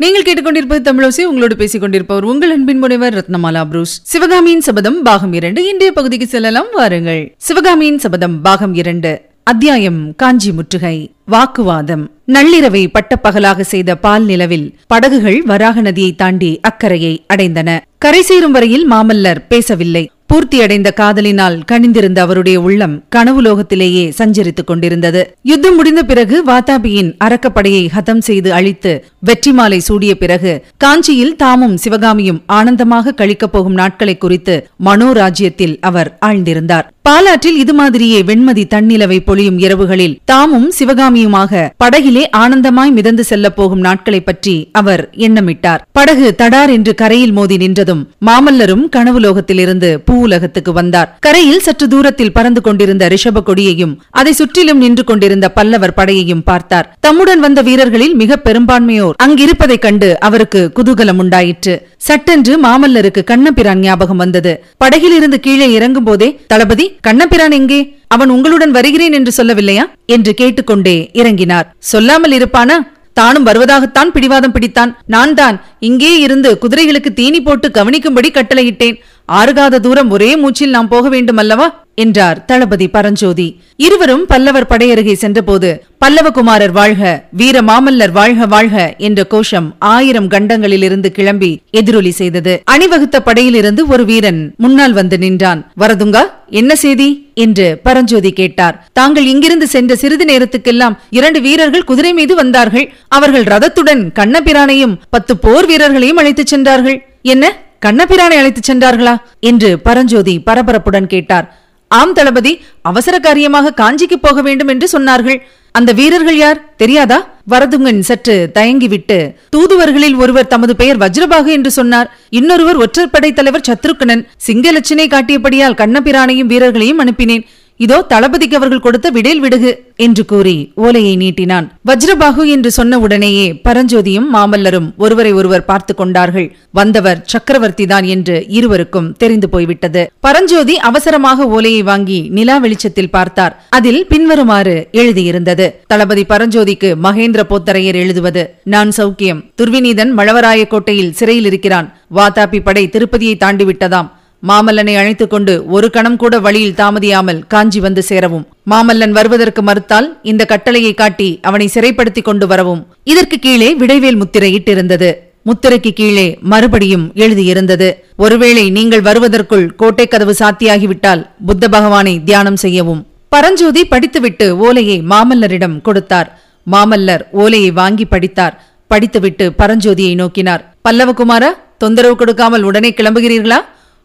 நீங்கள் கேட்டுக்கொண்டிருப்பது தமிழோசி உங்களோடு பேசிக் கொண்டிருப்பவர் உங்கள் அன்பின் முனைவர் ரத்னமாலா புரூஸ். சிவகாமியின் சபதம் பாகம் இரண்டு. இன்றைய பகுதிக்கு செல்லலாம் வாருங்கள். சிவகாமியின் சபதம் பாகம் இரண்டு. அத்தியாயம் காஞ்சி முற்றுகை. வாக்குவாதம். நள்ளிரவை பட்டப்பகலாக செய்த பால் நிலவில் படகுகள் வராக நதியை தாண்டி அக்கறையை அடைந்தன. கரை சேரும் வரையில் மாமல்லர் பேசவில்லை. பூர்த்தியடைந்த காதலினால் கணிந்திருந்த அவருடைய உள்ளம் கனவுலோகத்திலேயே சஞ்சரித்துக் கொண்டிருந்தது. யுத்தம் முடிந்த பிறகு வாதாபியின் அரக்கப்படையை ஹதம் செய்து அழித்து வெற்றி மாலை சூடிய பிறகு காஞ்சியில் தாமும் சிவகாமியும் ஆனந்தமாக கழிக்கப் போகும் நாட்களை குறித்து மனோராஜ்யத்தில் அவர் ஆழ்ந்திருந்தார். பாலாற்றில் இது மாதிரியே வெண்மதி தன்னிலவை பொழியும் இரவுகளில் தாமும் சிவகாமியுமாக படகிலே ஆனந்தமாய் மிதந்து செல்லப் போகும் நாட்களை பற்றி அவர் எண்ணமிட்டார். படகு தடார் என்று கரையில் மோதி நின்றதும் மாமல்லரும் கனவுலோகத்திலிருந்து பூவுலகத்துக்கு வந்தார். கரையில் சற்று தூரத்தில் பறந்து கொண்டிருந்த ரிஷப கொடியையும் அதை சுற்றிலும் நின்று கொண்டிருந்த பல்லவர் படையையும் பார்த்தார். தம்முடன் வந்த வீரர்களில் மிக பெரும்பான்மையோ பெரும்பான்மையோர் அங்கிருப்பதைக் கண்டு அவருக்கு குதூகலம் உண்டாயிற்று சட்டென்று மாமல்லருக்கு கண்ணபிரான் ஞாபகம் வந்தது. படகிலிருந்து கீழே இறங்கும் போதே தளபதி கண்ணபிரான் எங்கே? அவன் உங்களுடன் வருகிறேன் என்று சொல்லவில்லையா? என்று கேட்டுக்கொண்டே இறங்கினார். சொல்லாமல் இருப்பானா? தானும் வருவதாகத்தான் பிடிவாதம் பிடித்தான். நான் தான் இங்கே இருந்து குதிரைகளுக்கு தீனி போட்டு கவனிக்கும்படி கட்டளையிட்டேன். ஆறுகாத தூரம் ஒரே மூச்சில் நாம் போக வேண்டும் அல்லவா என்றார் தளபதி பரஞ்சோதி. இருவரும் பல்லவர் படையருகே சென்றபோது பல்லவகுமாரர் வாழ்க வீர மாமல்லர் வாழ்க வாழ்க என்ற கோஷம் ஆயிரம் கண்டங்களிலிருந்து கிளம்பி எதிரொலி செய்தது. அணிவகுத்த படையிலிருந்து ஒரு வீரன் முன்னால் வந்து நின்றான். வரதுங்கா என்ன செய்தி? என்று பரஞ்சோதி கேட்டார். தாங்கள் இங்கிருந்து சென்ற சிறிது நேரத்துக்கெல்லாம் இரண்டு வீரர்கள் குதிரை மீது வந்தார்கள். அவர்கள் ரதத்துடன் கண்ணபிரானையும் பத்து போர் வீரர்களையும் அழைத்துச் சென்றார்கள். என்ன? கண்ணபிரானை அழைத்துச் சென்றார்களா? என்று பரஞ்சோதி பரபரப்புடன் கேட்டார். ஆம் தளபதி அவசர காரியமாக காஞ்சிக்கு போக வேண்டும் என்று சொன்னார்கள். அந்த வீரர்கள் யார்? தெரியாதா? வரதுங்கன் சற்று தயங்கிவிட்டு தூதுவர்களில் ஒருவர் தமது பெயர் வஜ்ரபாகு என்று சொன்னார். இன்னொருவர் ஒற்றற்படை தலைவர் சத்ருக்கனன் சிங்கலட்சனை காட்டியபடியால் கண்ணபிரானையும் வீரர்களையும் அனுப்பினேன். இதோ தளபதிக்கு அவர்கள் கொடுத்த விடேல் விடுகு என்று கூறி ஓலையை நீட்டினான். வஜ்ரபாகு என்று சொன்ன உடனேயே பரஞ்சோதியும் மாமல்லரும் ஒருவரை ஒருவர் பார்த்து கொண்டார்கள். வந்தவர் சக்கரவர்த்தி தான் என்று இருவருக்கும் தெரிந்து போய்விட்டது. பரஞ்சோதி அவசரமாக ஓலையை வாங்கி நிலா வெளிச்சத்தில் பார்த்தார். அதில் பின்வருமாறு எழுதியிருந்தது. தளபதி பரஞ்சோதிக்கு மகேந்திர போத்தரையர் எழுதுவது நான் சௌக்கியம். துர்விநீதன் மழவராய கோட்டையில் சிறையில் இருக்கிறான். வாதாபி படை திருப்பதியை தாண்டிவிட்டதாம். மாமல்லனை அழைத்துக் கொண்டு ஒரு கணம் கூட வழியில் தாமதியாமல் காஞ்சி வந்து சேரவும். மாமல்லன் வருவதற்கு மறுத்தால் இந்த கட்டளையை காட்டி அவனை சிறைப்படுத்திக் கொண்டு வரவும். இதற்கு கீழே விடைவேல் முத்திரை இட்டிருந்தது. முத்திரைக்கு கீழே மறுபடியும் எழுதியிருந்தது. ஒருவேளை நீங்கள் வருவதற்குள் கோட்டை கதவு சாத்தியாகிவிட்டால் புத்த பகவானை தியானம் செய்யவும். பரஞ்சோதி படித்துவிட்டு ஓலையை மாமல்லரிடம் கொடுத்தார். மாமல்லர் ஓலையை வாங்கி படித்தார். படித்துவிட்டு பரஞ்சோதியை நோக்கினார். பல்லவகுமாரா தொந்தரவு கொடுக்காமல் உடனே கிளம்புகிறீர்களா?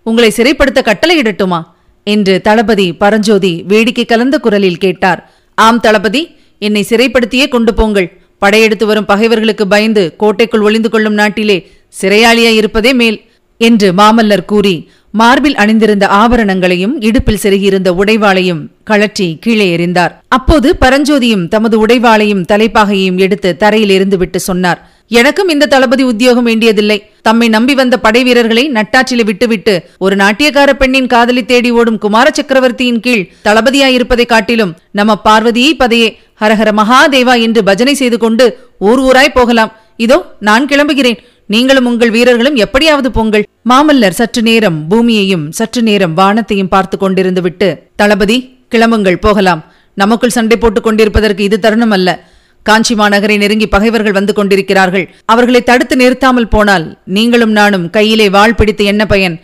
உங்களை சிறைப்படுத்த கட்டளையிடட்டுமா? என்று தளபதி பரஞ்சோதி வேடிக்கை கலந்த குரலில் கேட்டார். ஆம் தளபதி என்னை சிறைப்படுத்தியே கொண்டு போங்கள். படையெடுத்து வரும் பகைவர்களுக்கு பயந்து கோட்டைக்குள் ஒளிந்து கொள்ளும் நாட்டிலே சிறையாளியாய் இருப்பதே மேல் என்று மாமல்லர் கூறி மார்பில் அணிந்திருந்த ஆபரணங்களையும் இடுப்பில் செருகியிருந்த உடைவாளையும் கழற்றி கீழே எறிந்தார். அப்போது பரஞ்சோதியும் தமது உடைவாளையும் தலைப்பாகையும் எடுத்து தரையில் எறிந்துவிட்டு சொன்னார். எனக்கும் இந்த தளபதி உத்தியோகம் வேண்டியதில்லை. தம்மை நம்பி வந்த படை வீரர்களை நட்டாற்றில விட்டுவிட்டு ஒரு நாட்டியக்கார பெண்ணின் காதலி தேடி ஓடும் குமார சக்கரவர்த்தியின் கீழ் தளபதியாயிருப்பதை காட்டிலும் நம்ம பார்வதியை பதையே. ஹரஹர மகாதேவா என்று பஜனை செய்து கொண்டு ஊர் ஊராய் போகலாம். இதோ நான் கிளம்புகிறேன். நீங்களும் உங்கள் வீரர்களும் எப்படியாவது போங்கள். மாமல்லர் சற்று நேரம் பூமியையும் சற்று நேரம் வானத்தையும் பார்த்து கொண்டிருந்து விட்டு தளபதி கிளம்புங்கள் போகலாம். நமக்குள் சண்டை போட்டுக் கொண்டிருப்பதற்கு இது தருணம் அல்ல காஞ்சி மாநகரை நெருங்கி பகைவர்கள் வந்து கொண்டிருக்கிறார்கள். அவர்களை தடுத்து நிறுத்தாமல் போனால் நீங்களும் நானும் கையிலே வாள் பிடித்து என்ன பயன்?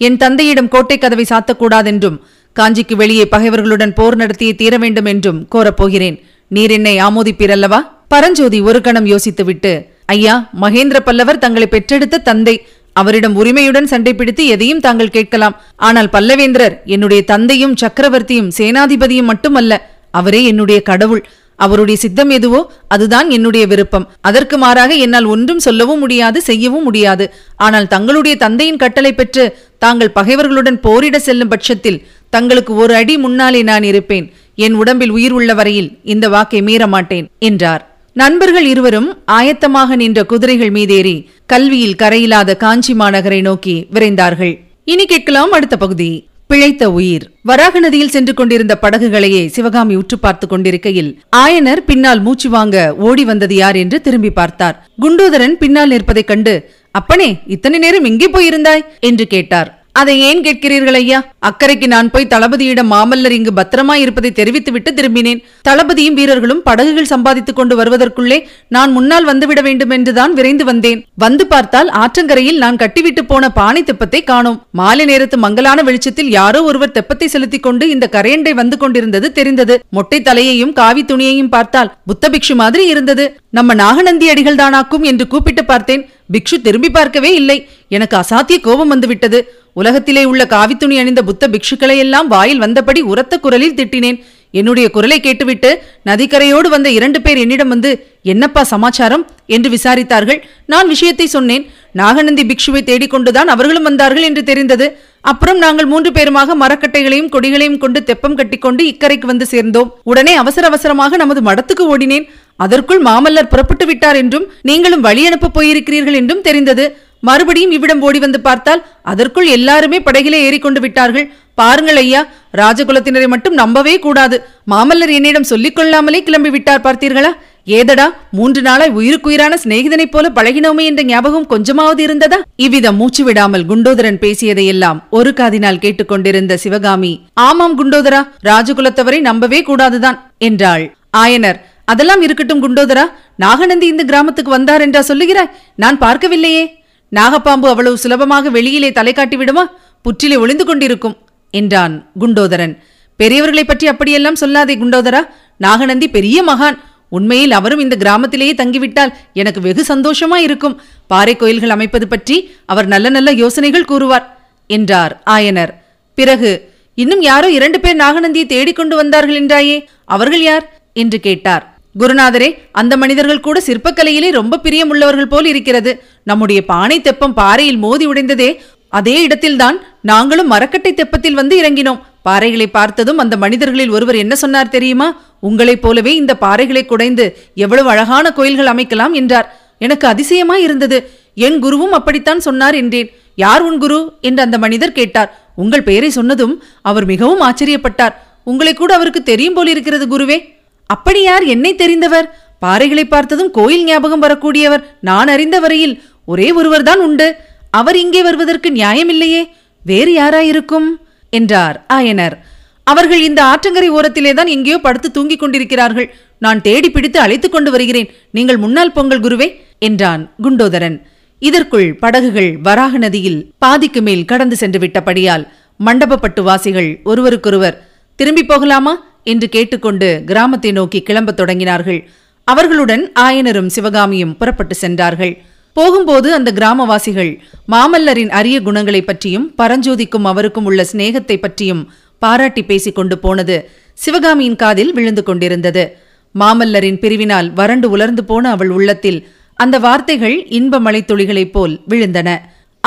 என் தந்தையிடம் கோட்டை கதவை சாத்தக்கூடாதென்றும் காஞ்சிக்கு வெளியே பகைவர்களுடன் போர் நடத்தியே தீர வேண்டும் என்றும் கோரப்போகிறேன். நீர் என்னை ஆமோதிப்பீரல்லவா? பரஞ்சோதி ஒரு கணம் யோசித்துவிட்டு ஐயா மகேந்திர பல்லவர் தங்களை பெற்றெடுத்த தந்தை. அவரிடம் உரிமையுடன் சண்டை பிடித்து எதையும் தாங்கள் கேட்கலாம். ஆனால் பல்லவேந்திரர் என்னுடைய தந்தையும் சக்கரவர்த்தியும் சேனாதிபதியும் மட்டுமல்ல அவரே என்னுடைய கடவுள். அவருடைய சித்தம் எதுவோ அதுதான் என்னுடைய விருப்பம். அதற்கு மாறாக என்னால் ஒன்றும் சொல்லவும் முடியாது செய்யவும் முடியாது. ஆனால் தங்களுடைய தந்தையின் கட்டளை பெற்று தாங்கள் பகைவர்களுடன் போரிட செல்லும் பட்சத்தில் தங்களுக்கு ஒரு அடி முன்னாலே நான் இருப்பேன். என் உடம்பில் உயிர் உள்ள வரையில் இந்த வாக்கை மீற மாட்டேன் என்றார். நண்பர்கள் இருவரும் ஆயத்தமாக நின்ற குதிரைகள் மீதேறி கல்வியில் கரையில்லாத காஞ்சி மாநகரை நோக்கி விரைந்தார்கள். இனி கேட்கலாம் அடுத்த பகுதி. பிழைத்த உயிர். வராக நதியில் சென்று கொண்டிருந்த படகுகளையே சிவகாமி உற்று பார்த்து கொண்டிருக்கையில் ஆயனர் பின்னால் மூச்சு வாங்க ஓடி வந்தது யார் என்று திரும்பி பார்த்தார். குண்டோதரன் பின்னால் நிற்பதைக் கண்டு அப்பனே இத்தனை நேரம் எங்கே போயிருந்தாய்? என்று கேட்டார். அதை ஏன் கேட்கிறீர்கள் ஐயா? அக்கறைக்கு நான் போய் தளபதியிடம் மாமல்லர் இங்கு பத்திரமா இருப்பதை தெரிவித்துவிட்டு திரும்பினேன். தளபதியும் வீரர்களும் படகுகள் சம்பாதித்துக் கொண்டு வருவதற்குள்ளே நான் முன்னால் வந்துவிட வேண்டும் என்றுதான் விரைந்து வந்தேன். வந்து பார்த்தால் ஆற்றங்கரையில் நான் கட்டிவிட்டு போன பானை தெப்பத்தை காணோம். மாலை நேரத்து மங்கலான வெளிச்சத்தில் யாரோ ஒருவர் தெப்பத்தை செலுத்திக் கொண்டு இந்த கரையண்டை வந்து கொண்டிருந்தது தெரிந்தது. மொட்டை தலையையும் காவி துணியையும் பார்த்தால் புத்தபிக்ஷு மாதிரி இருந்தது. நம்ம நாகநந்தி அடிகள் தானாக்கும் என்று கூப்பிட்டு பார்த்தேன். பிக்ஷு திரும்பி பார்க்கவே இல்லை. எனக்கு அசாத்திய கோபம் வந்துவிட்டது. உலகத்திலே உள்ள காவித்துணி அணிந்த புத்த பிக்ஷுக்களை எல்லாம் வாயில் வந்தபடி உரத்த குரலில் திட்டினேன். என்னுடைய குரலை கேட்டுவிட்டு நதிக்கரையோடு வந்த இரண்டு பேர் என்னிடம் வந்து என்னப்பா சமாச்சாரம்? என்று விசாரித்தார்கள். நான் விஷயத்தை சொன்னேன். நாகநந்தி பிக்ஷுவை தேடிக்கொண்டுதான் அவர்களும் வந்தார்கள் என்று தெரிந்தது. அப்புறம் நாங்கள் மூன்று பேருமாக மரக்கட்டைகளையும் கொடிகளையும் கொண்டு தெப்பம் கட்டிக்கொண்டு இக்கரைக்கு வந்து சேர்ந்தோம். உடனே அவசர அவசரமாக நமது மடத்துக்கு ஓடினேன். அதற்குள் மாமல்லர் புறப்பட்டு விட்டார் என்றும் நீங்களும் வழி அனுப்ப போயிருக்கிறீர்கள் என்றும் தெரிந்தது. மறுபடியும் இவ்விடம் ஓடி வந்து பார்த்தால் அதற்குள் எல்லாருமே படகிலே ஏறிக்கொண்டு விட்டார்கள். பாருங்கள் ஐயா ராஜகுலத்தினரை மட்டும் நம்பவே கூடாது. மாமல்லர் என்னிடம் சொல்லிக் கொள்ளாமலே கிளம்பி விட்டார் பார்த்தீர்களா? ஏதடா மூன்று நாளாய் உயிருக்குயிரான சிநேகிதனைப் போல பழகினோமே என்ற ஞாபகம் கொஞ்சமாவது இருந்ததா? இவ்விதம் மூச்சு விடாமல் குண்டோதரன் பேசியதையெல்லாம் ஒரு காதினால் கேட்டுக்கொண்டிருந்த சிவகாமி ஆமாம் குண்டோதரா ராஜகுலத்தவரை நம்பவே கூடாதுதான் என்றாள். ஆயனர் அதெல்லாம் இருக்கட்டும் குண்டோதரா. நாகநந்தி இந்த கிராமத்துக்கு வந்தார் என்றா சொல்லுகிறாய்? நான் பார்க்கவில்லையே. நாகப்பாம்பு அவ்வளவு சுலபமாக வெளியிலே தலை காட்டி விடுமா? புற்றிலே ஒளிந்து கொண்டிருக்கும் என்றான் குண்டோதரன். பெரியவர்களைப் பற்றி அப்படியெல்லாம் சொல்லாதே குண்டோதரா. நாகநந்தி பெரிய மகான். உண்மையில் அவரும் இந்த கிராமத்திலேயே தங்கிவிட்டால் எனக்கு வெகு சந்தோஷமா இருக்கும். பாறை கோயில்கள் அமைப்பது பற்றி அவர் நல்ல நல்ல யோசனைகள் கூறுவார் என்றார் ஆயனர். பிறகு இன்னும் யாரோ இரண்டு பேர் நாகநந்தியை தேடிக்கொண்டு வந்தார்கள் என்றாயே? அவர்கள் யார்? என்று கேட்டார். குருநாதரே அந்த மனிதர்கள் கூட சிற்பக்கலையிலே ரொம்ப பிரியமுள்ளவர்கள் போல் இருக்கிறது. நம்முடைய பானை தெப்பம் பாறையில் மோதி உடைந்ததே அதே இடத்தில்தான் நாங்களும் மரக்கட்டை தெப்பத்தில் வந்து இறங்கினோம். பாறைகளை பார்த்ததும் அந்த மனிதர்களில் ஒருவர் என்ன சொன்னார் தெரியுமா? உங்களைப் போலவே இந்த பாறைகளை குடைந்து எவ்வளவு அழகான கோயில்கள் அமைக்கலாம் என்றார். எனக்கு அதிசயமாய் இருந்தது. என் குருவும் அப்படித்தான் சொன்னார் என்றேன். யார் உன் குரு? என்று அந்த மனிதர் கேட்டார். உங்கள் பெயரை சொன்னதும் அவர் மிகவும் ஆச்சரியப்பட்டார். உங்களை கூட அவருக்கு தெரியும் போலிருக்கிறது குருவே. அப்படி யார் என்னை தெரிந்தவர்? பாறைகளை பார்த்ததும் கோயில் ஞாபகம் வரக்கூடியவர். நான் அறிந்த வரையில் ஒரே ஒருவர்தான் உண்டு. அவர் இங்கே வருவதற்கு நியாயமில்லையே. வேறு யாராயிருக்கும்? என்றார் ஆயனர். அவர்கள் இந்த ஆற்றங்கரை ஓரத்திலே தான் எங்கேயோ படுத்து தூங்கிக் கொண்டிருக்கிறார்கள். நான் தேடி பிடித்து அழைத்துக் கொண்டு வருகிறேன். நீங்கள் முன்னால் பொங்கல் குருவே என்றான் குண்டோதரன். இதற்குள் படகுகள் வராக நதியில் பாதிக்கு மேல் கடந்து சென்று விட்டபடியால் மண்டபப்பட்டு வாசிகள் ஒருவருக்கொருவர். திரும்பி போகலாமா? என்று கேட்டுக்கொண்டு கிராமத்தை நோக்கி கிளம்பத் தொடங்கினார்கள். அவர்களுடன் ஆயனரும் சிவகாமியும் புறப்பட்டு சென்றார்கள். போகும்போது அந்த கிராமவாசிகள் மாமல்லரின் அரிய குணங்களைப் பற்றியும் பரஞ்சோதிக்கும் அவருக்கும் உள்ள சிநேகத்தை பற்றியும் பாராட்டி பேசிக் கொண்டு போனது சிவகாமியின் காதில் விழுந்து கொண்டிருந்தது. மாமல்லரின் பிரிவினால் வறண்டு உலர்ந்து போன அவள் உள்ளத்தில் அந்த வார்த்தைகள் இன்ப மலைத்துளிகளைப் போல் விழுந்தன.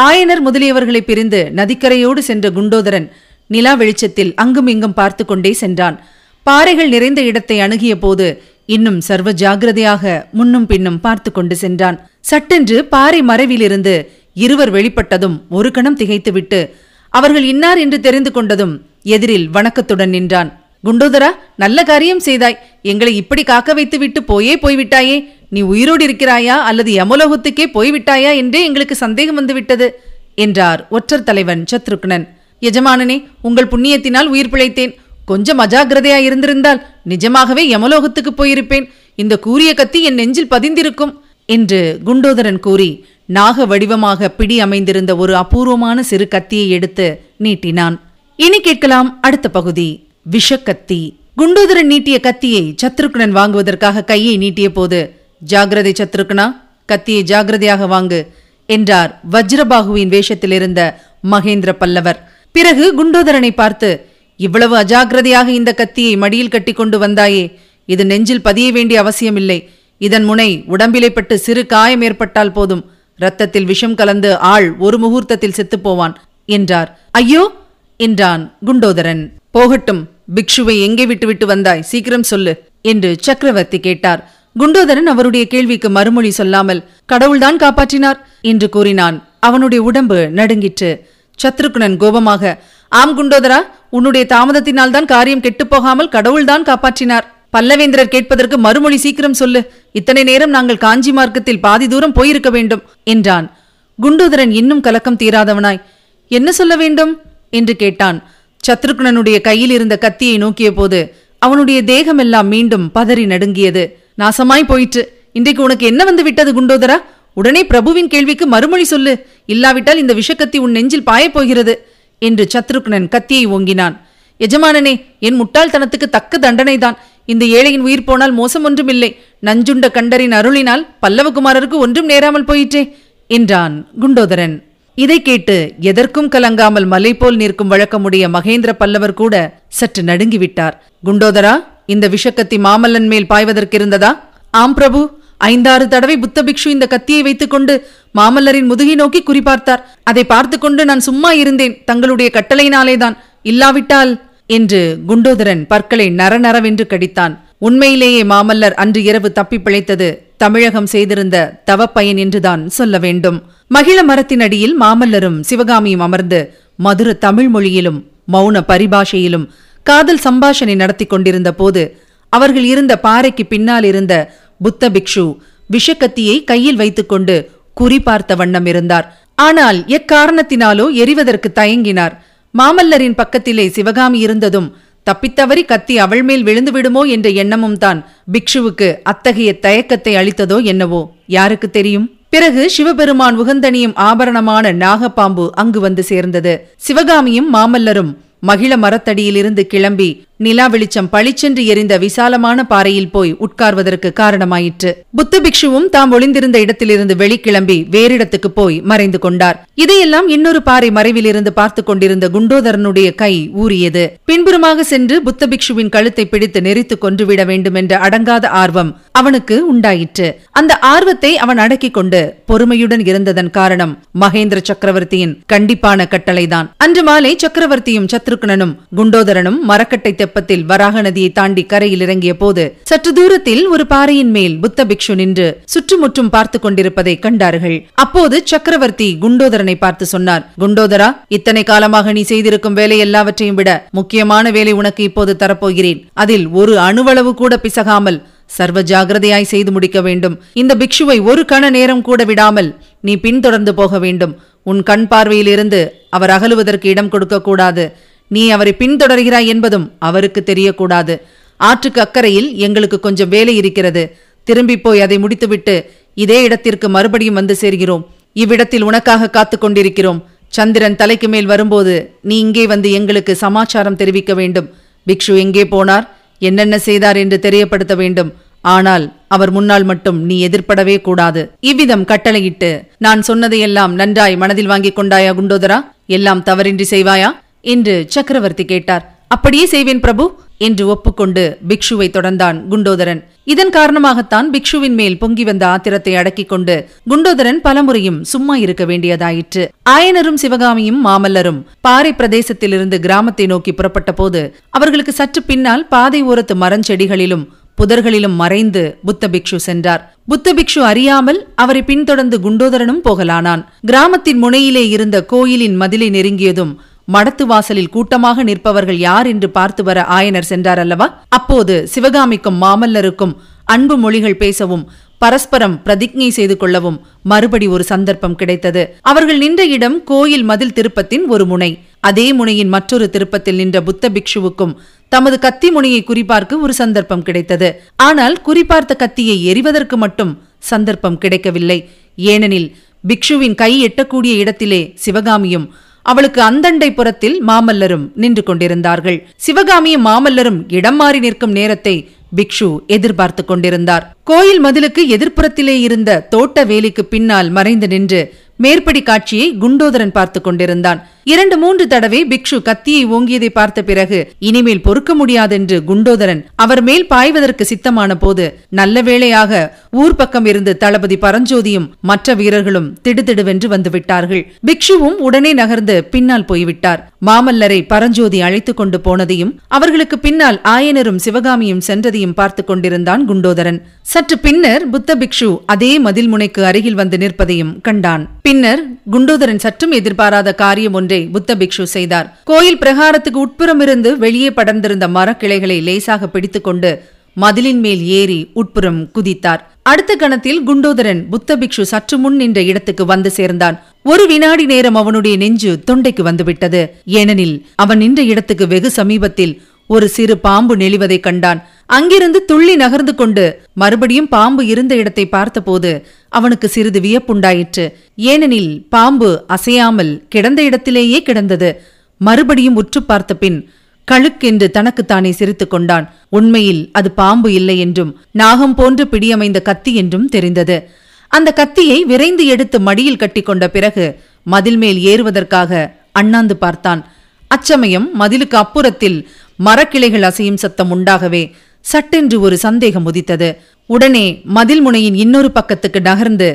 ஆயனர் முதலியவர்களை பிரிந்து நதிக்கரையோடு சென்ற குண்டோதரன் நிலா வெளிச்சத்தில் அங்கும் இங்கும் பார்த்து கொண்டே சென்றான். பாறைகள் நிறைந்த இடத்தை அணுகிய போது இன்னும் சர்வ ஜாகிரதையாக முன்னும் பின்னும் பார்த்து கொண்டு சென்றான். சட்டென்று பாறை மறைவிலிருந்து இருவர் வெளிப்பட்டதும் ஒரு கணம் திகைத்துவிட்டு அவர்கள் இன்னார் என்று தெரிந்து கொண்டதும் எதிரில் வணக்கத்துடன் நின்றான். குண்டோதரா நல்ல காரியம் செய்தாய். எங்களை இப்படி காக்க வைத்துவிட்டு போயே போய்விட்டாயே. நீ உயிரோடு இருக்கிறாயா அல்லது யமலோகத்துக்கே போய்விட்டாயா என்றே எங்களுக்கு சந்தேகம் வந்துவிட்டது என்றார் ஒற்றர் தலைவன் சத்ருக்னன். எஜமானனே உங்கள் புண்ணியத்தினால் உயிர் பிழைத்தேன். கொஞ்சம் அஜாகிரதையா இருந்திருந்தால் நிஜமாகவே யமலோகத்துக்கு போயிருப்பேன். இந்த கூரிய கத்தி என் நெஞ்சில் பதிந்திருக்கும் என்று குண்டோதரன் கூறி நாக வடிவமாக பிடி அமைந்திருந்த ஒரு அபூர்வமான சிறு கத்தியை எடுத்து நீட்டினான். இனி கேட்கலாம் அடுத்த பகுதி. விஷக்கத்தி. குண்டோதரன் நீட்டிய கத்தியை சத்ருக்குணன் வாங்குவதற்காக கையை நீட்டிய போது ஜாகிரதை சத்ருக்குணா கத்தியை ஜாகிரதையாக வாங்கு என்றார் வஜ்ரபாகுவின் வேஷத்தில் இருந்த மகேந்திர பல்லவர். பிறகு குண்டோதரனை பார்த்து இவ்வளவு அஜாகிரதையாக இந்த கத்தியை மடியில் கட்டி கொண்டு வந்தாயே. இது நெஞ்சில் பதிய வேண்டிய அவசியமில்லை. இதன் முனை உடம்பிலே பட்டு சிறு காயம் ஏற்பட்டால் போதும். ரத்தத்தில் விஷம் கலந்து ஆள் ஒரு முகூர்த்தத்தில் செத்துப்போவான் என்றார். ஐயோ! என்றான் குண்டோதரன். போகட்டும் பிக்ஷுவை எங்கே விட்டுவிட்டு வந்தாய்? சீக்கிரம் சொல்லு என்று சக்கரவர்த்தி கேட்டார். குண்டோதரன் அவருடைய கேள்விக்கு மறுமொழி சொல்லாமல் கடவுள்தான் காப்பாற்றினார் என்று கூறினான். அவனுடைய உடம்பு நடுங்கிற்று. சத்ருகுணன் கோபமாக ஆம் குண்டோதரா உன்னுடைய தாமதத்தினால் தான் காரியம் கெட்டுப் போகாமல் கடவுள்தான் காப்பாற்றினார். பல்லவேந்திரர் கேட்பதற்கு மறுமொழி சீக்கிரம் சொல்லு. இத்தனை நேரம் நாங்கள் காஞ்சி மார்க்கத்தில் பாதி தூரம் போயிருக்க வேண்டும் என்றான். குண்டோதரன் இன்னும் கலக்கம் தீராதவனாய். என்ன சொல்ல வேண்டும்? என்று கேட்டான். சத்ருக்னனுடைய கையில் இருந்த கத்தியை நோக்கிய போது அவனுடைய தேகமெல்லாம் மீண்டும் பதறி நடுங்கியது. நாசமாய் போயிற்று. இன்றைக்கு உனக்கு என்ன வந்து விட்டது குண்டோதரா? உடனே பிரபுவின் கேள்விக்கு மறுமொழி சொல்லு. இல்லாவிட்டால் இந்த விஷக்கத்தி உன் நெஞ்சில் பாயப் போகிறது. என்று சத்ருக்னன் கத்தியை ஓங்கினான். எஜமானனே என் முட்டாள்தனத்துக்கு தக்க தண்டனைதான். இந்த ஏழையின் உயிர் போனால் மோசம் ஒன்றுமில்லை. நஞ்சுண்ட கண்டரின் அருளினால் பல்லவகுமாரருக்கு ஒன்றும் நேராமல் போயிற்றே என்றான் குண்டோதரன். இதை கேட்டு எதற்கும் கலங்காமல் மலை போல் நிற்கும் வழக்கமுடைய மகேந்திர பல்லவர் கூட சற்று நடுங்கிவிட்டார். குண்டோதரா இந்த விஷக்கத்தி மாமல்லன் மேல் பாய்வதற்கிருந்ததா? ஆம் பிரபு. ஐந்தாறு தடவை புத்த பிக்ஷு இந்த கத்தியை வைத்துக்கொண்டு மாமல்லரின் முதுகை நோக்கி குறிபார்த்தார். அதை பார்த்து கொண்டு நான் சும்மா இருந்தேன். தங்களுடைய கட்டளையினாலேதான். இல்லாவிட்டால் என்று குண்டோதரன் பற்களை நரநரவென்று கடித்தான். உண்மையிலேயே மாமல்லர் அன்று இரவு தப்பி பிழைத்தது தமிழகம் செய்திருந்த தவப்பயன் என்றுதான் சொல்ல வேண்டும். மகிழ மரத்தின் அடியில் மாமல்லரும் சிவகாமியும் அமர்ந்து மதுர தமிழ் மொழியிலும் மௌன பரிபாஷையிலும் காதல் சம்பாஷணை நடத்தி கொண்டிருந்த போது அவர்கள் இருந்த பாறைக்கு பின்னால் இருந்த புத்த பிக்ஷு விஷக்கத்தியை கையில் வைத்துக்கொண்டு குறி பார்த்த வண்ணம் இருந்தார். ஆனால் எக்காரணத்தினாலோ எரிவதற்கு தயங்கினார். மாமல்லரின் பக்கத்திலே சிவகாமி இருந்ததும் தப்பித்தவறி கத்தி அவள் மேல் விழுந்து விடுமோ என்ற எண்ணமும் தான் பிக்ஷுவுக்கு அத்தகைய தயக்கத்தை அளித்ததோ என்னவோ. யாருக்கு தெரியும்? பிறகு சிவபெருமான் உகந்தணியும் ஆபரணமான நாகப்பாம்பு அங்கு வந்து சேர்ந்தது. சிவகாமியும் மாமல்லரும் மகிழ மரத்தடியிலிருந்து கிளம்பி நிலா வெளிச்சம் பளிச்சென்று எரிந்த விசாலமான பாறையில் போய் உட்கார்வதற்கு காரணமாயிற்று. புத்த பிக்ஷுவும் தாம் ஒளிந்திருந்த இடத்திலிருந்து வெளிக்கிளம்பி வேறிடத்துக்கு போய் மறைந்து கொண்டார். இதையெல்லாம் இன்னொரு பாறை மறைவிலிருந்து பார்த்து கொண்டிருந்த குண்டோதரனுடைய கை ஊறியது. பின்புறமாக சென்று புத்த பிக்ஷுவின் கழுத்தை பிடித்து நெரித்து கொன்றுவிட வேண்டும் என்ற அடங்காத ஆர்வம் அவனுக்கு உண்டாயிற்று. அந்த ஆர்வத்தை அவன் அடக்கிக் கொண்டு பொறுமையுடன் இருந்ததன் காரணம் மகேந்திர சக்கரவர்த்தியின் கண்டிப்பான கட்டளைதான். அன்று மாலை சக்கரவர்த்தியும் சத்ருக்னனும் குண்டோதரனும் மரக்கட்டை வெப்பத்தில் வராக நதியை தாண்டி கரையில் இறங்கிய போது சற்று தூரத்தில் ஒரு பாறையின் மேல் புத்த பிக்ஷு நின்று சுற்றுமுற்றும் பார்த்து கொண்டிருப்பதை கண்டார்கள். அப்போது சக்கரவர்த்தி குண்டோதரனை பார்த்து சொன்னார் குண்டோதரா இத்தனை காலமாக நீ செய்திருக்கும் வேலை எல்லாவற்றையும் விட முக்கியமான வேலை உனக்கு இப்போது தரப்போகிறேன். அதில் ஒரு அணுவளவு கூட பிசகாமல் சர்வ ஜாகிரதையாய் செய்து முடிக்க வேண்டும். இந்த பிக்ஷுவை ஒரு கண நேரம் கூட விடாமல் நீ பின்தொடர்ந்து போக வேண்டும். உன் கண் பார்வையிலிருந்து அவர் அகலுவதற்கு இடம் கொடுக்க கூடாது. நீ அவரை பின்தொடர்கிறாய் என்பதும் அவருக்கு தெரியக்கூடாது. ஆற்றுக்கு அக்கறையில் எங்களுக்கு கொஞ்சம் வேலை இருக்கிறது. திரும்பி போய் அதை முடித்துவிட்டு இதே இடத்திற்கு மறுபடியும் வந்து சேர்கிறோம். இவ்விடத்தில் உனக்காக காத்துக் கொண்டிருக்கிறோம். சந்திரன் தலைக்கு மேல் வரும்போது நீ இங்கே வந்து எங்களுக்கு சமாச்சாரம் தெரிவிக்க வேண்டும். பிக்ஷு எங்கே போனார்? என்னென்ன செய்தார் என்று தெரியப்படுத்த வேண்டும். ஆனால் அவர் முன்னால் மட்டும் நீ எதிர்ப்படவே கூடாது. இவ்விதம் கட்டளையிட்டு நான் சொன்னதையெல்லாம் நன்றாய் மனதில் வாங்கிக் கொண்டாயா குண்டோதரா? எல்லாம் தவறின்றி செய்வாயா? என்று சக்கரவர்த்தி கேட்டார். அப்படியே செய்வேன் பிரபு என்று ஒப்புக்கொண்டு பிக்ஷுவை தொடர்ந்தான் குண்டோதரன். இதன் காரணமாகத்தான் பிக்ஷுவின் மேல் பொங்கி வந்த ஆத்திரத்தை அடக்கிக் கொண்டு குண்டோதரன் பலமுறையும் சும்மா இருக்க வேண்டியதாயிற்று. ஆயனரும் சிவகாமியும் மாமல்லரும் பாறை பிரதேசத்திலிருந்து கிராமத்தை நோக்கி புறப்பட்ட போது அவர்களுக்கு சற்று பின்னால் பாதை ஓரத்து மரஞ்செடிகளிலும் புதர்களிலும் மறைந்து புத்த பிக்ஷு சென்றார். புத்த பிக்ஷு அறியாமல் அவரை பின்தொடர்ந்து குண்டோதரனும் போகலானான். கிராமத்தின் முனையிலே இருந்த கோயிலின் மதிலை நெருங்கியதும் மடத்து வாசலில் கூட்டமாக நிற்பவர்கள் யார் என்று பார்த்து வர ஆயனர் சென்றார் அல்லவா அப்போது சிவகாமிக்கும் மாமல்லருக்கும் அன்பு மொழிகள் பேசவும் பரஸ்பரம் பிரதிஜை செய்து கொள்ளவும் மறுபடி ஒரு சந்தர்ப்பம் கிடைத்தது. அவர்கள் நின்ற இடம் கோயில் மதில் திருப்பத்தின் ஒரு முனை. அதே முனையின் மற்றொரு திருப்பத்தில் நின்ற புத்த பிக்ஷுவுக்கும் தமது கத்தி முனையை குறிப்பார்க்க ஒரு சந்தர்ப்பம் கிடைத்தது. ஆனால் குறிப்பார்த்த கத்தியை எரிவதற்கு மட்டும் சந்தர்ப்பம் கிடைக்கவில்லை. ஏனெனில் பிக்ஷுவின் கை எட்டக்கூடிய இடத்திலே சிவகாமியும் அவளுக்கு அந்தண்டை புறத்தில் மாமல்லரும் நின்று கொண்டிருந்தார்கள். சிவகாமியும் மாமல்லரும் இடம் மாறி நிற்கும் நேரத்தை பிக்ஷு எதிர்பார்த்து கொண்டிருந்தார். கோயில் மதிலுக்கு எதிர்ப்புறத்திலே இருந்த தோட்ட வேலிக்கு பின்னால் மறைந்து நின்று மேற்படி காட்சியை குண்டோதரன் பார்த்து கொண்டிருந்தான். இரண்டு மூன்று தடவை பிக்ஷு கத்தியை ஓங்கியதை பார்த்த பிறகு இனிமேல் பொறுக்க முடியாதென்று குண்டோதரன் அவர் மேல் பாய்வதற்கு சித்தமான போது நல்ல வேளையாக ஊர் பக்கம் இருந்து தளபதி பரஞ்சோதியும் மற்ற வீரர்களும் திடுதிடுவென்று வந்துவிட்டார்கள். பிக்ஷுவும் உடனே நகர்ந்து பின்னால் போய்விட்டார். மாமல்லரை பரஞ்சோதி அழைத்துக் கொண்டு போனதையும் அவர்களுக்கு பின்னால் ஆயனரும் சிவகாமியும் சென்றதையும் பார்த்து கொண்டிருந்தான் குண்டோதரன். சற்று பின்னர் புத்த பிக்ஷு அதே மதில் முனைக்கு அருகில் வந்து நிற்பதையும் கண்டான். பின்னர் குண்டோதரன் சற்றும் எதிர்பாராத காரியம் ஒன்று ஒன்றை புத்த பிக்ஷு செய்தார். கோயில் பிரகாரத்துக்கு உட்புறம் இருந்து வெளியே படர்ந்திருந்த மரக்கிளைகளை லேசாக பிடித்துக்கொண்டு மதிலின் மேல் ஏறி உட்புறம் குதித்தார். அடுத்த கணத்தில் குண்டோதரன் புத்த பிக்ஷு சற்று முன் நின்ற இடத்துக்கு வந்து சேர்ந்தான். ஒரு வினாடி நேரம் அவனுடைய நெஞ்சு தொண்டைக்கு வந்துவிட்டது. ஏனெனில் அவன் நின்ற இடத்துக்கு வெகு சமீபத்தில் ஒரு சிறு பாம்பு நெளிவதைக் கண்டான். அங்கிருந்து துள்ளி நகர்ந்து கொண்டு மறுபடியும் பாம்பு இருந்த இடத்தை பார்த்தபோது அவனுக்கு சிறிது வியப்புண்டாயிற்று. ஏனெனில் பாம்பு அசையாமல் கிடந்த இடத்திலேயே கிடந்தது. மறுபடியும் உற்று பார்த்த பின் கழுக்கென்று தனக்குத்தானே சிரித்துக் கொண்டான். உண்மையில் அது பாம்பு இல்லை என்றும் நாகம் போன்று பிடியமைந்த கத்தி என்றும் தெரிந்தது. அந்த கத்தியை விரைந்து எடுத்து மடியில் கட்டிக்கொண்ட பிறகு மதில் மேல் ஏறுவதற்காக அண்ணாந்து பார்த்தான். அச்சமயம் மதிலுக்கு அப்புறத்தில் மரக்கிளைகள் அசையும் சத்தம் உண்டாகவே சட்டென்று ஒரு சந்தேகம் உதித்தது. உடனே மதில் முனையின் இன்னொரு பக்கத்துக்கு நகர்ந்து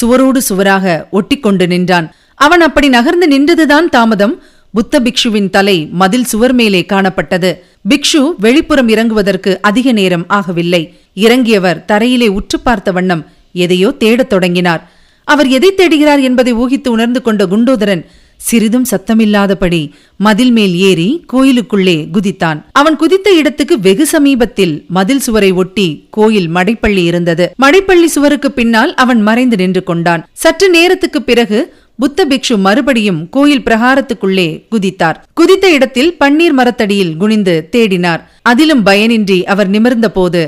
சுவரோடு சுவராக ஒட்டிக்கொண்டு நின்றான். அவன் அப்படி நகர்ந்து நின்றதுதான் தாமதம். புத்த பிக்ஷுவின் தலை மதில் சுவர் மேலே காணப்பட்டது. பிக்ஷு வெளிப்புறம் இறங்குவதற்கு அதிக நேரம் ஆகவில்லை. இறங்கியவர் தரையிலே உற்று பார்த்த வண்ணம் எதையோ தேடத் தொடங்கினார். அவர் எதை தேடுகிறார் என்பதை ஊகித்து உணர்ந்து கொண்ட குண்டோதரன் சிறிதும் சத்தமில்லாதபடி மதில் மேல் ஏறி கோயிலுக்குள்ளே குதித்தான். அவன் குதித்த இடத்துக்கு வெகு சமீபத்தில் மதில் சுவரை ஒட்டி கோயில் மடைப்பள்ளி இருந்தது. மடைப்பள்ளி சுவருக்கு பின்னால் அவன் மறைந்து நின்று கொண்டான். சற்று நேரத்துக்கு பிறகு புத்த பிக்ஷு மறுபடியும் கோயில் பிரகாரத்துக்குள்ளே குதித்தார். குதித்த இடத்தில் பன்னீர் மரத்தடியில் குனிந்து தேடினார். அதிலும் பயனின்றி அவர் நிமிர்ந்த போது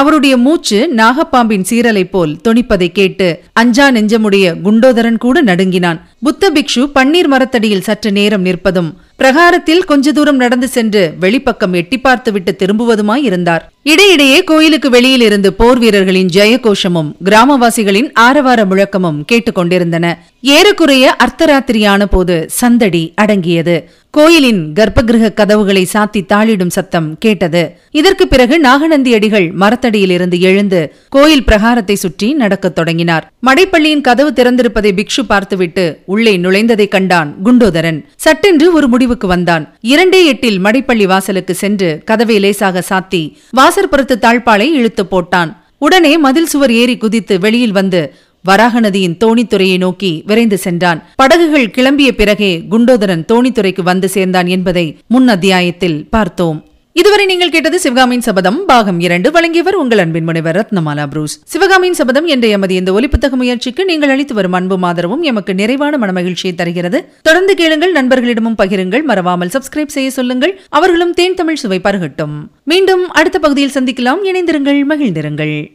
அவருடைய மூச்சு நாகப்பாம்பின் சீரலை போல் தொனிப்பதை கேட்டு அஞ்சா நெஞ்சமுடைய குண்டோதரன் கூட நடுங்கினான். புத்த பிக்ஷு பன்னீர் மரத்தடியில் சற்று நேரம் நிற்பதும் பிரகாரத்தில் கொஞ்ச தூரம் நடந்து சென்று வெளிப்பக்கம் எட்டி பார்த்துவிட்டு திரும்புவதுமாய் இருந்தார். இடையிடையே கோயிலுக்கு வெளியில் இருந்து போர் வீரர்களின் ஜெயகோஷமும் கிராமவாசிகளின் ஆரவார முழக்கமும் கேட்டுக்கொண்டிருந்தன ஏறக்குறைய அர்த்தராத்திரியான போது சந்தடி அடங்கியது. கோயிலின் கர்ப்பகிரக கதவுகளை சாத்தி தாளிடும் சத்தம் கேட்டது. இதற்கு பிறகு நாகநந்தி அடிகள் மரத்தடியிலிருந்து எழுந்து கோயில் பிரகாரத்தை சுற்றி நடக்கத் தொடங்கினார். மடைப்பள்ளியின் கதவு திறந்திருப்பதை பிக்ஷு பார்த்துவிட்டு உள்ளே நுழைந்ததை கண்டான் குண்டோதரன். சட்டென்று ஒரு முடிவுக்கு வந்தான். இரண்டே எட்டில் மடைப்பள்ளி வாசலுக்கு சென்று கதவை லேசாக சாத்தி வாசற்புறத்து தாழ்பாளை இழுத்து போட்டான். உடனே மதில் சுவர் ஏறி குதித்து வெளியில் வந்து வராக நதியின் தோணித்துறையை நோக்கி விரைந்து சென்றான். படகுகள் கிளம்பிய பிறகே குண்டோதரன் தோணித்துறைக்கு வந்து சேர்ந்தான் என்பதை முன் அத்தியாயத்தில் பார்த்தோம். இதுவரை நீங்கள் கேட்டது சிவகாமியின் சபதம் பாகம் இரண்டு. வழங்கியவர் உங்கள் அன்பின் முனைவர் ரத்னமாலா புரூஸ். சிவகாமியின் சபதம் என்ற எமது இந்த ஒலிப்புத்தக முயற்சிக்கு நீங்கள் அளித்து வரும் அன்பும் ஆதரவும் எமக்கு நிறைவான மனமகிழ்ச்சியை தருகிறது. தொடர்ந்து கேளுங்கள் நண்பர்களிடமும் பகிருங்கள். மறவாமல் சப்ஸ்கிரைப் செய்ய சொல்லுங்கள். அவர்களும் தேன் தமிழ் சுவை பருகட்டும். மீண்டும் அடுத்த பகுதியில் சந்திக்கலாம். இணைந்திருங்கள் மகிழ்ந்திருங்கள்.